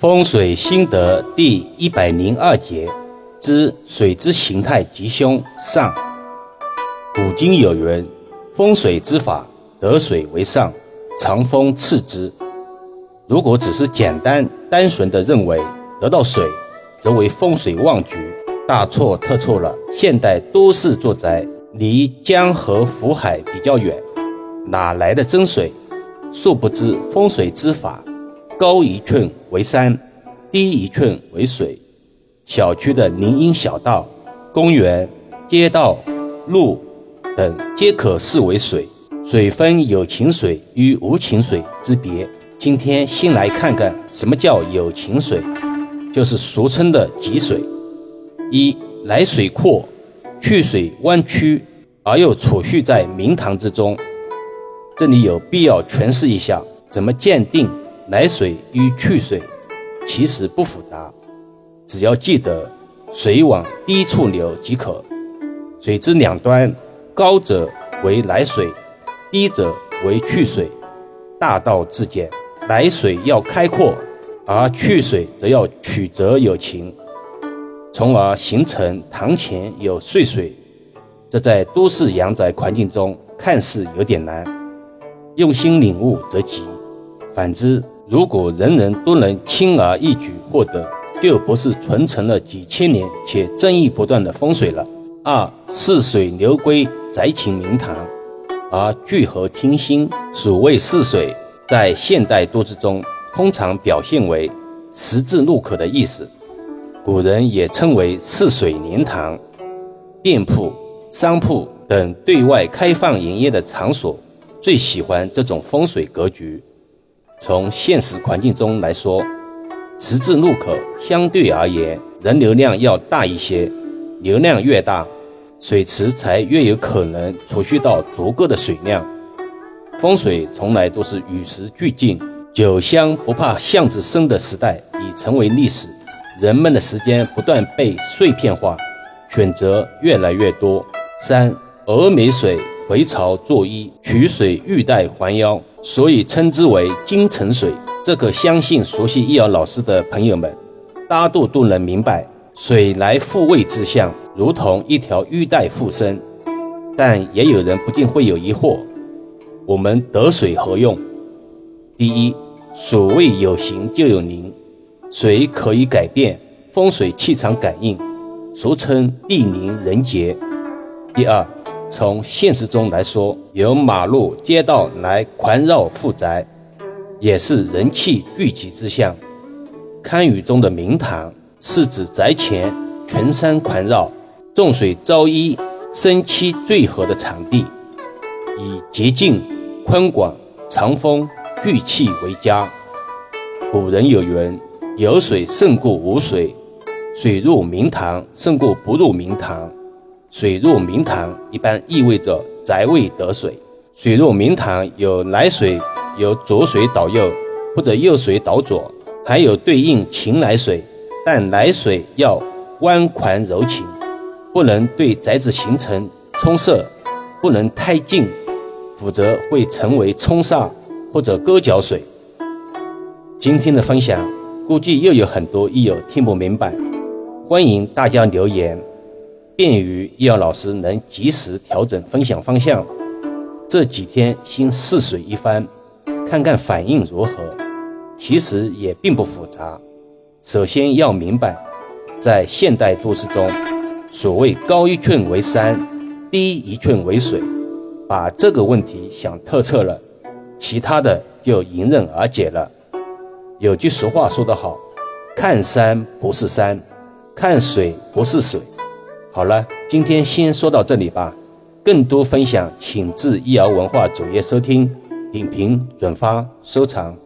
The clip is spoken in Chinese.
风水心得第一百零二节之水之形态吉凶上。古今有云：风水之法，得水为上，藏风次之。如果只是简单单纯的认为得到水，则为风水旺局，大错特错了。现代都市住宅离江河湖海比较远，哪来的真水？殊不知风水之法。高一寸为山，低一寸为水。小区的林荫小道、公园、街道、路等皆可视为水。水分有情水与无情水之别。今天先来看看什么叫有情水，就是俗称的积水。一来水阔，去水弯曲，而又储蓄在明堂之中。这里有必要诠释一下，怎么鉴定？来水与去水其实不复杂，只要记得水往低处流即可。水之两端，高者为来水，低者为去水。大道至简，来水要开阔，而去水则要曲折有情，从而形成堂前有碎水。这在都市阳宅环境中看似有点难，用心领悟则吉。反之，如果人人都能轻而易举获得，就不是传承了几千年且争议不断的风水了。二四水流归宅寝明堂，而聚合听心。所谓四水，在现代都市中通常表现为十字路口的意思，古人也称为四水连堂。店铺、商铺等对外开放营业的场所，最喜欢这种风水格局。从现实环境中来说，十字路口相对而言人流量要大一些，流量越大，水池才越有可能储蓄到足够的水量。风水从来都是与时俱进，酒香不怕巷子深的时代已成为历史。人们的时间不断被碎片化，选择越来越多。三峨眉水回潮作揖，取水玉带环腰。所以称之为金城水，这个相信熟悉易遥老师的朋友们，大多都能明白，水来复位之象，如同一条玉带附身。但也有人不禁会有疑惑：我们得水何用？第一，所谓有形就有灵，水可以改变风水气场感应，俗称地灵人杰。第二。从现实中来说，由马路、街道来环绕富宅，也是人气聚集之象。堪舆中的明堂是指宅前群山环绕、众水招一、生气聚合的场地，以洁净、宽广、藏风、聚气为佳。古人有云：“有水胜过无水，水入明堂胜过不入明堂。”水入明堂一般意味着宅位得水。水入明堂有来水，有左水导右，或者右水导左，还有对应情来水。但来水要弯宽柔情，不能对宅子形成冲塞，不能太近，否则会成为冲煞或者割脚水。今天的分享估计又有很多益友听不明白，欢迎大家留言。便于易遥老师能及时调整分享方向。这几天先试水一番，看看反应如何。其实也并不复杂。首先要明白，在现代都市中，所谓高一寸为山，低一寸为水。把这个问题想透彻了，其他的就迎刃而解了。有句俗话说得好：看山不是山，看水不是水。好了，今天先说到这里吧。更多分享，请至易瑶文化主页收听、点评、转发、收藏。